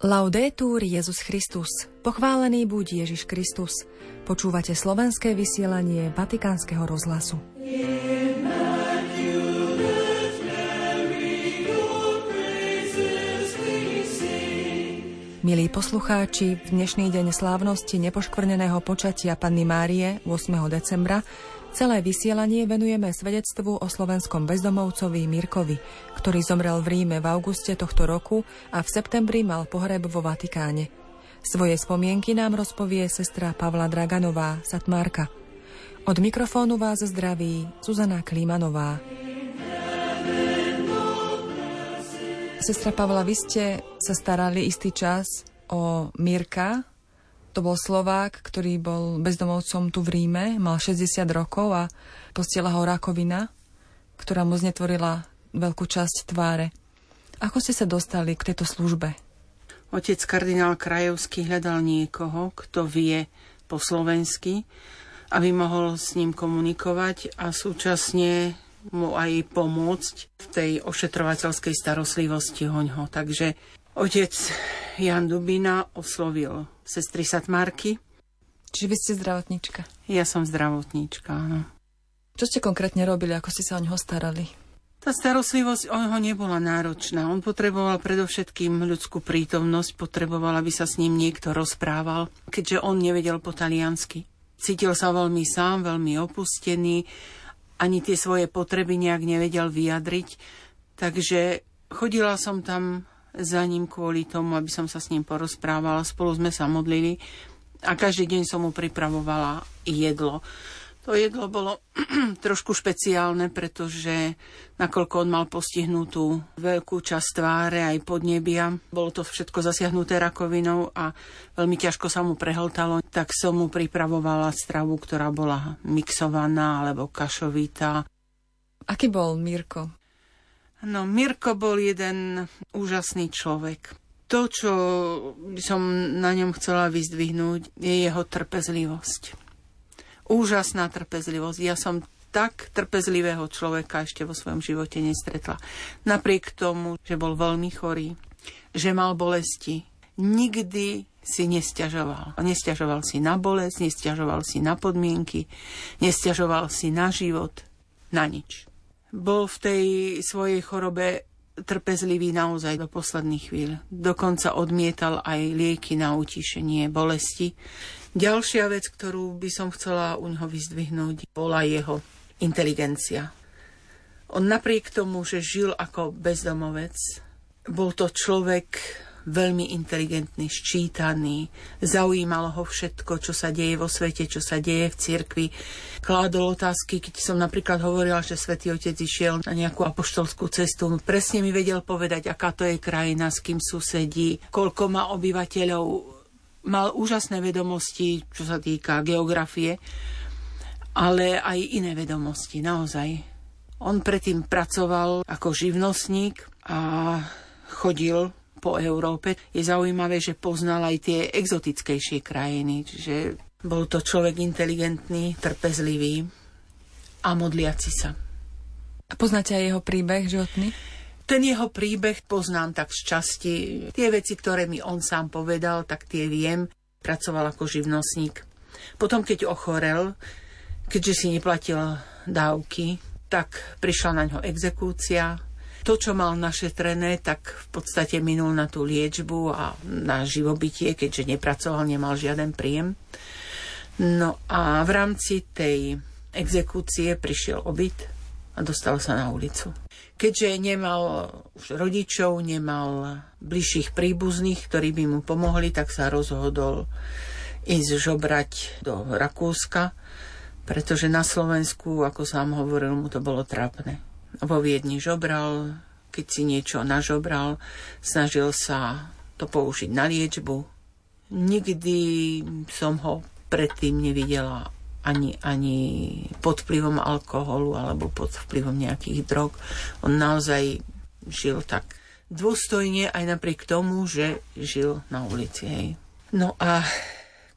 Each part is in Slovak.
Laudetur Jezus Christus. Pochválený buď Ježiš Kristus. Počúvate slovenské vysielanie Vatikánskeho rozhlasu. Milí poslucháči, v dnešný deň slávnosti nepoškvrneného počatia Panny Márie 8. decembra Celé vysielanie venujeme svedectvu o slovenskom bezdomovcovi Mirkovi, ktorý zomrel v Ríme v auguste tohto roku a v septembri mal pohreb vo Vatikáne. Svoje spomienky nám rozpovie sestra Pavla Draganová, Satmárka. Od mikrofónu vás zdraví Zuzana Klímanová. Sestra Pavla, vy ste sa starali istý čas o Mirka, to bol Slovák, ktorý bol bezdomovcom tu v Ríme, mal 60 rokov a postiela ho rakovina, ktorá mu znetvorila veľkú časť tváre. Ako ste sa dostali k tejto službe? Otec kardinál Krajovský hľadal niekoho, kto vie po slovensky, aby mohol s ním komunikovať a súčasne mu aj pomôcť v tej ošetrovateľskej starostlivosti hoňho. Takže otec Jan Dubina oslovil sestry Satmárky. Čiže vy ste zdravotníčka? Ja som zdravotníčka, áno. Čo ste konkrétne robili, ako ste sa o neho starali? Tá starostlivosť o neho nebola náročná. On potreboval predovšetkým ľudskú prítomnosť, potreboval, aby sa s ním niekto rozprával, keďže on nevedel po taliansky. Cítil sa veľmi sám, veľmi opustený, ani tie svoje potreby nejak nevedel vyjadriť. Takže chodila som tam za ním kvôli tomu, aby som sa s ním porozprávala. Spolu sme sa modlili a každý deň som mu pripravovala jedlo. To jedlo bolo trošku špeciálne, pretože nakoľko on mal postihnutú veľkú časť tváre aj podnebia, bolo to všetko zasiahnuté rakovinou a veľmi ťažko sa mu prehltalo, tak som mu pripravovala stravu, ktorá bola mixovaná alebo kašovitá. Aký bol Mirko? No, Mirko bol jeden úžasný človek. To, čo by som na ňom chcela vyzdvihnúť, je jeho trpezlivosť. Úžasná trpezlivosť. Ja som tak trpezlivého človeka ešte vo svojom živote nestretla. Napriek tomu, že bol veľmi chorý, že mal bolesti, nikdy si nestiažoval. Nestiažoval si na bolesť, nestiažoval si na podmienky, nestiažoval si na život, na nič bol v tej svojej chorobe trpezlivý naozaj do posledných chvíľ. Dokonca odmietal aj lieky na utišenie bolesti. Ďalšia vec, ktorú by som chcela u neho vyzdvihnúť, bola jeho inteligencia. On napriek tomu, že žil ako bezdomovec, bol to človek veľmi inteligentný, ščítaný, zaujímalo ho všetko, čo sa deje vo svete, čo sa deje v cirkvi. Kládol otázky, keď som napríklad hovorila, že svätý Otec išiel na nejakú apoštolskú cestu, presne mi vedel povedať, aká to je krajina, s kým susedí, koľko má obyvateľov. Mal úžasné vedomosti, čo sa týka geografie, ale aj iné vedomosti, naozaj. On predtým pracoval ako živnostník a chodil po Európe. Je zaujímavé, že poznal aj tie exotickejšie krajiny, čiže bol to človek inteligentný, trpezlivý a modliaci sa. A poznáte aj jeho príbeh životný? Ten jeho príbeh poznám tak z časti. Tie veci, ktoré mi on sám povedal, tak tie viem. Pracoval ako živnostník. Potom, keď ochorel, keďže si neplatil dávky, tak prišla na ňo exekúcia, to, čo mal našetrené, tak v podstate minul na tú liečbu a na živobytie, keďže nepracoval, nemal žiaden príjem. No a v rámci tej exekúcie prišiel obyt a dostal sa na ulicu. Keďže nemal už rodičov, nemal bližších príbuzných, ktorí by mu pomohli, tak sa rozhodol ísť žobrať do Rakúska, pretože na Slovensku, ako sám hovoril, mu to bolo trápne vo Viedni žobral, keď si niečo nažobral, snažil sa to použiť na liečbu. Nikdy som ho predtým nevidela ani, ani pod vplyvom alkoholu alebo pod vplyvom nejakých drog. On naozaj žil tak dôstojne aj napriek tomu, že žil na ulici. Hej. No a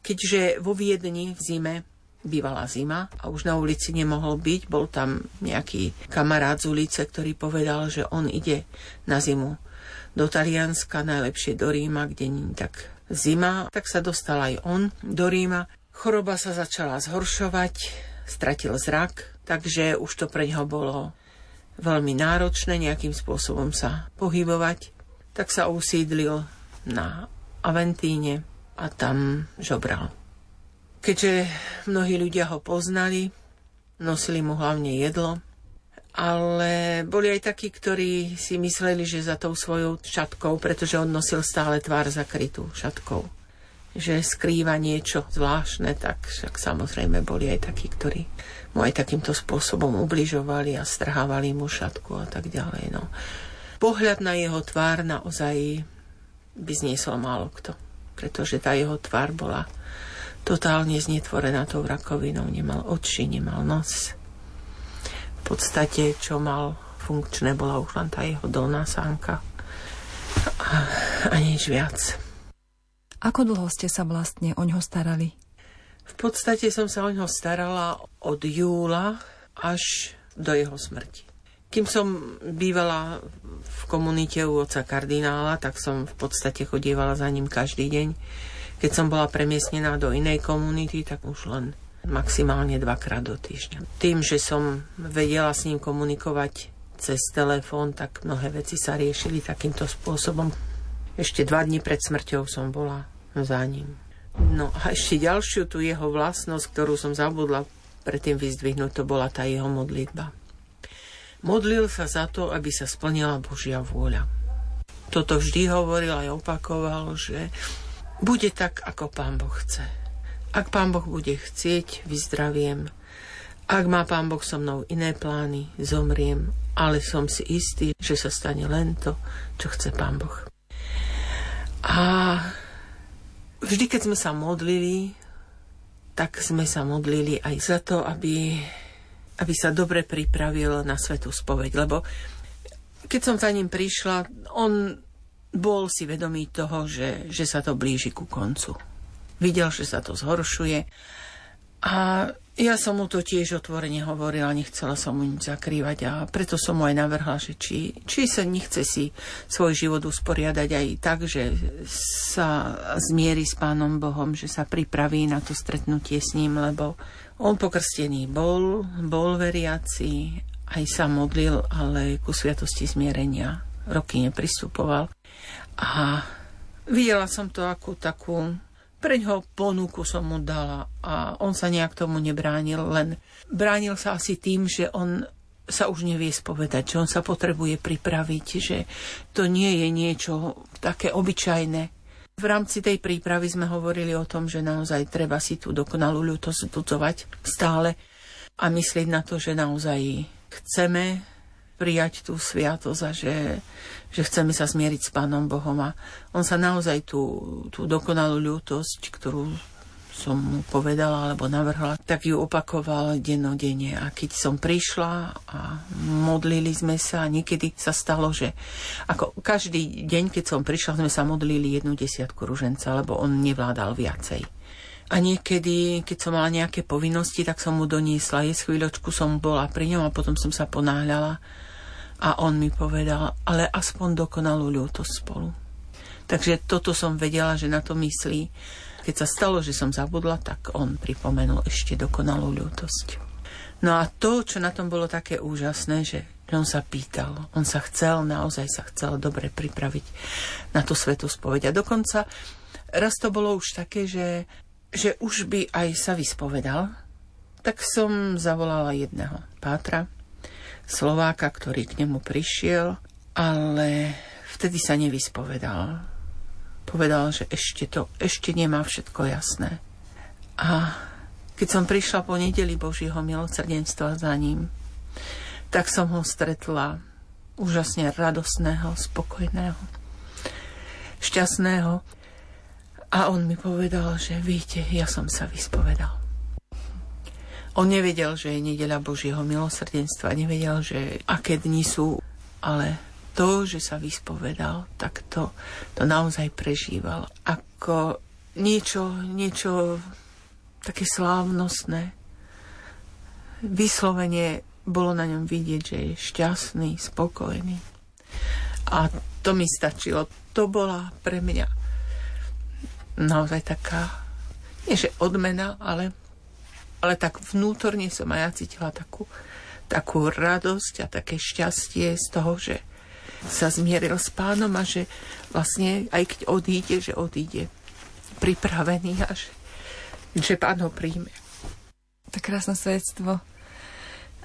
keďže vo Viedni v zime bývala zima a už na ulici nemohol byť. Bol tam nejaký kamarát z ulice, ktorý povedal, že on ide na zimu do Talianska, najlepšie do Ríma, kde nie tak zima. Tak sa dostal aj on do Ríma. Choroba sa začala zhoršovať, stratil zrak, takže už to pre ňoho bolo veľmi náročné nejakým spôsobom sa pohybovať. Tak sa usídlil na Aventíne a tam žobral. Keďže mnohí ľudia ho poznali, nosili mu hlavne jedlo, ale boli aj takí, ktorí si mysleli, že za tou svojou šatkou, pretože on nosil stále tvár zakrytú šatkou, že skrýva niečo zvláštne, tak však samozrejme boli aj takí, ktorí mu aj takýmto spôsobom ubližovali a strhávali mu šatku a tak ďalej. No. Pohľad na jeho tvár naozaj by zniesol málo kto, pretože tá jeho tvár bola totálne znetvorená tou rakovinou. Nemal oči, nemal nos. V podstate, čo mal funkčné, bola už len tá jeho dolná sánka. A, a nič viac. Ako dlho ste sa vlastne o ňo starali? V podstate som sa o ňo starala od júla až do jeho smrti. Kým som bývala v komunite u oca kardinála, tak som v podstate chodievala za ním každý deň keď som bola premiestnená do inej komunity, tak už len maximálne dvakrát do týždňa. Tým, že som vedela s ním komunikovať cez telefón, tak mnohé veci sa riešili takýmto spôsobom. Ešte dva dní pred smrťou som bola za ním. No a ešte ďalšiu tu jeho vlastnosť, ktorú som zabudla predtým vyzdvihnúť, to bola tá jeho modlitba. Modlil sa za to, aby sa splnila Božia vôľa. Toto vždy hovoril aj opakoval, že bude tak, ako Pán Boh chce. Ak Pán Boh bude chcieť, vyzdraviem. Ak má Pán Boh so mnou iné plány, zomriem, ale som si istý, že sa stane len to, čo chce Pán Boh. A vždy, keď sme sa modlili, tak sme sa modlili aj za to, aby, aby sa dobre pripravil na svetú spoveď. Lebo keď som za ním prišla, on bol si vedomý toho, že, že sa to blíži ku koncu. Videl, že sa to zhoršuje a ja som mu to tiež otvorene hovorila, nechcela som mu nič zakrývať a preto som mu aj navrhla, že či, či sa nechce si svoj život usporiadať aj tak, že sa zmierí s Pánom Bohom, že sa pripraví na to stretnutie s ním, lebo on pokrstený bol, bol veriaci, aj sa modlil, ale ku sviatosti zmierenia roky nepristupoval. A videla som to ako takú preňho ponuku som mu dala a on sa nejak tomu nebránil, len bránil sa asi tým, že on sa už nevie spovedať, že on sa potrebuje pripraviť, že to nie je niečo také obyčajné. V rámci tej prípravy sme hovorili o tom, že naozaj treba si tú dokonalú ľútosť budzovať stále a myslieť na to, že naozaj chceme prijať tú sviatosť a že, že chceme sa zmieriť s Pánom Bohom. A on sa naozaj tú, tú dokonalú ľútosť, ktorú som mu povedala alebo navrhla, tak ju opakoval dennodenne. A keď som prišla a modlili sme sa, niekedy sa stalo, že ako každý deň, keď som prišla, sme sa modlili jednu desiatku ruženca, lebo on nevládal viacej. A niekedy, keď som mala nejaké povinnosti, tak som mu doniesla. Je chvíľočku som bola pri ňom a potom som sa ponáhľala a on mi povedal, ale aspoň dokonalú ľútosť spolu. Takže toto som vedela, že na to myslí. Keď sa stalo, že som zabudla, tak on pripomenul ešte dokonalú ľútosť. No a to, čo na tom bolo také úžasné, že on sa pýtal, on sa chcel, naozaj sa chcel dobre pripraviť na tú svetú spoveď. A dokonca raz to bolo už také, že, že už by aj sa vyspovedal, tak som zavolala jedného pátra, Slováka, ktorý k nemu prišiel, ale vtedy sa nevyspovedal. Povedal, že ešte to, ešte nemá všetko jasné. A keď som prišla po nedeli Božieho milosrdenstva za ním, tak som ho stretla úžasne radosného, spokojného, šťastného. A on mi povedal, že víte, ja som sa vyspovedal. On nevedel, že je nedeľa Božieho milosrdenstva, nevedel, že aké dni sú, ale to, že sa vyspovedal, tak to, to naozaj prežíval ako niečo, niečo také slávnostné, vyslovene bolo na ňom vidieť, že je šťastný, spokojný. A to mi stačilo. To bola pre mňa naozaj taká, nie že odmena, ale, ale tak vnútorne som aj ja cítila takú, takú radosť a také šťastie z toho, že sa zmieril s pánom a že vlastne aj keď odíde, že odíde pripravený a že, že pán ho príjme. Tak krásne svedectvo.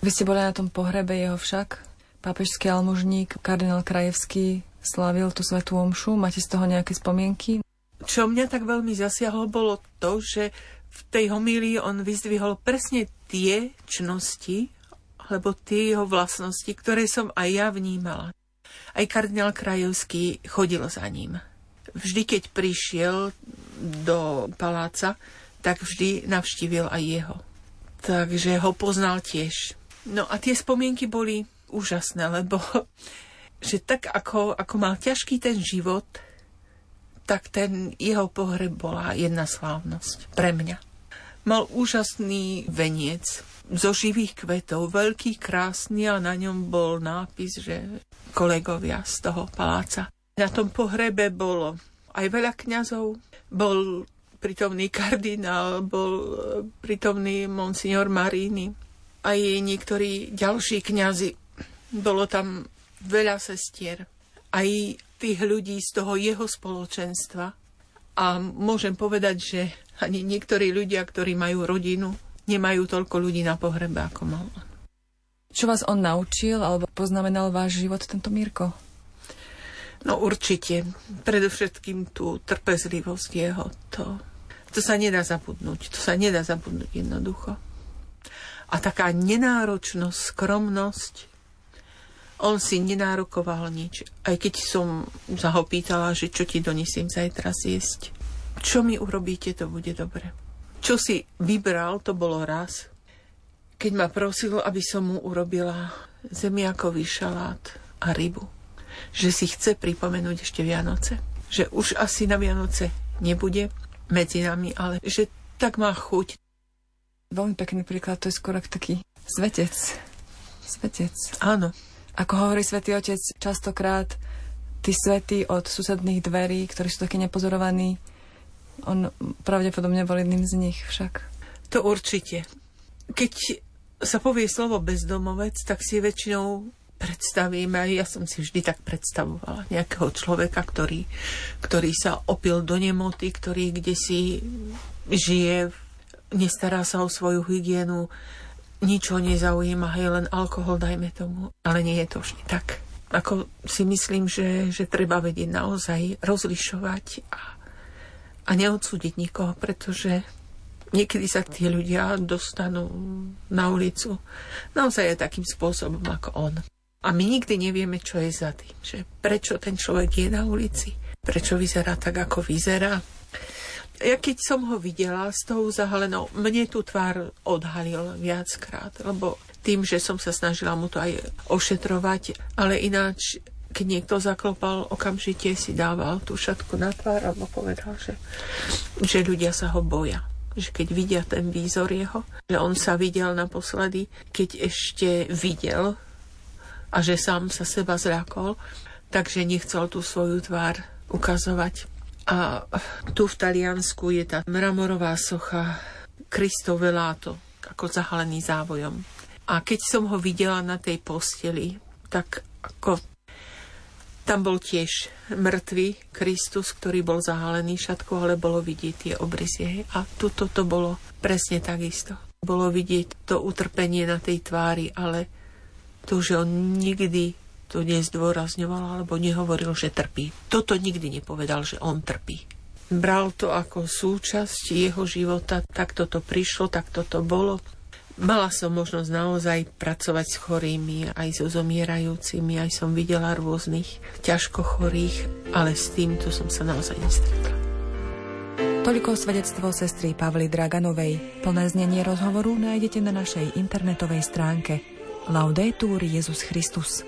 Vy ste boli na tom pohrebe jeho však. Pápežský almužník, kardinál Krajevský slávil tú svetú omšu. Máte z toho nejaké spomienky? Čo mňa tak veľmi zasiahlo, bolo to, že v tej homílii on vyzdvihol presne tie čnosti, alebo tie jeho vlastnosti, ktoré som aj ja vnímala. Aj kardinál Krajevský chodil za ním. Vždy, keď prišiel do paláca, tak vždy navštívil aj jeho. Takže ho poznal tiež. No a tie spomienky boli úžasné, lebo že tak ako, ako mal ťažký ten život, tak ten jeho pohreb bola jedna slávnosť pre mňa. Mal úžasný veniec zo živých kvetov, veľký, krásny a na ňom bol nápis, že kolegovia z toho paláca. Na tom pohrebe bolo aj veľa kňazov, bol prítomný kardinál, bol prítomný monsignor Marini, aj niektorí ďalší kňazi. Bolo tam veľa sestier, aj tých ľudí z toho jeho spoločenstva. A môžem povedať, že ani niektorí ľudia, ktorí majú rodinu, nemajú toľko ľudí na pohrebe, ako mal on. Čo vás on naučil, alebo poznamenal váš život tento Mirko? No určite. Predovšetkým tú trpezlivosť jeho. To, to sa nedá zabudnúť. To sa nedá zabudnúť jednoducho a taká nenáročnosť, skromnosť. On si nenárokoval nič. Aj keď som sa ho pýtala, že čo ti donesiem zajtra zjesť. Čo mi urobíte, to bude dobre. Čo si vybral, to bolo raz. Keď ma prosil, aby som mu urobila zemiakový šalát a rybu. Že si chce pripomenúť ešte Vianoce. Že už asi na Vianoce nebude medzi nami, ale že tak má chuť Veľmi pekný príklad, to je skoro taký svetec. Svetec. Áno. Ako hovorí svätý Otec, častokrát tí svetí od susedných dverí, ktorí sú takí nepozorovaní, on pravdepodobne bol jedným z nich však. To určite. Keď sa povie slovo bezdomovec, tak si väčšinou predstavíme, aj ja som si vždy tak predstavovala, nejakého človeka, ktorý, ktorý sa opil do nemoty, ktorý kde si žije nestará sa o svoju hygienu, nič ho nezaujíma, hej, len alkohol, dajme tomu. Ale nie je to vždy tak. Ako si myslím, že, že treba vedieť naozaj rozlišovať a, a neodsúdiť nikoho, pretože niekedy sa tí ľudia dostanú na ulicu naozaj aj takým spôsobom ako on. A my nikdy nevieme, čo je za tým, že prečo ten človek je na ulici, prečo vyzerá tak, ako vyzerá ja keď som ho videla s tou zahalenou, mne tú tvár odhalil viackrát, lebo tým, že som sa snažila mu to aj ošetrovať, ale ináč, keď niekto zaklopal, okamžite si dával tú šatku na tvár a povedal, že, že ľudia sa ho boja že keď vidia ten výzor jeho, že on sa videl naposledy, keď ešte videl a že sám sa seba zľakol, takže nechcel tú svoju tvár ukazovať. A tu v Taliansku je tá mramorová socha Cristo Velato, ako zahalený závojom. A keď som ho videla na tej posteli, tak ako tam bol tiež mŕtvý Kristus, ktorý bol zahalený šatkou, ale bolo vidieť tie obrysy. A tuto to bolo presne takisto. Bolo vidieť to utrpenie na tej tvári, ale to, že on nikdy to nezdôrazňoval alebo nehovoril, že trpí. Toto nikdy nepovedal, že on trpí. Bral to ako súčasť jeho života, tak toto prišlo, tak toto bolo. Mala som možnosť naozaj pracovať s chorými, aj so zomierajúcimi, aj som videla rôznych ťažko chorých, ale s týmto som sa naozaj nestretla. Toľko svedectvo sestry Pavly Draganovej. Plné znenie rozhovoru nájdete na našej internetovej stránke Laudetur Jezus Christus.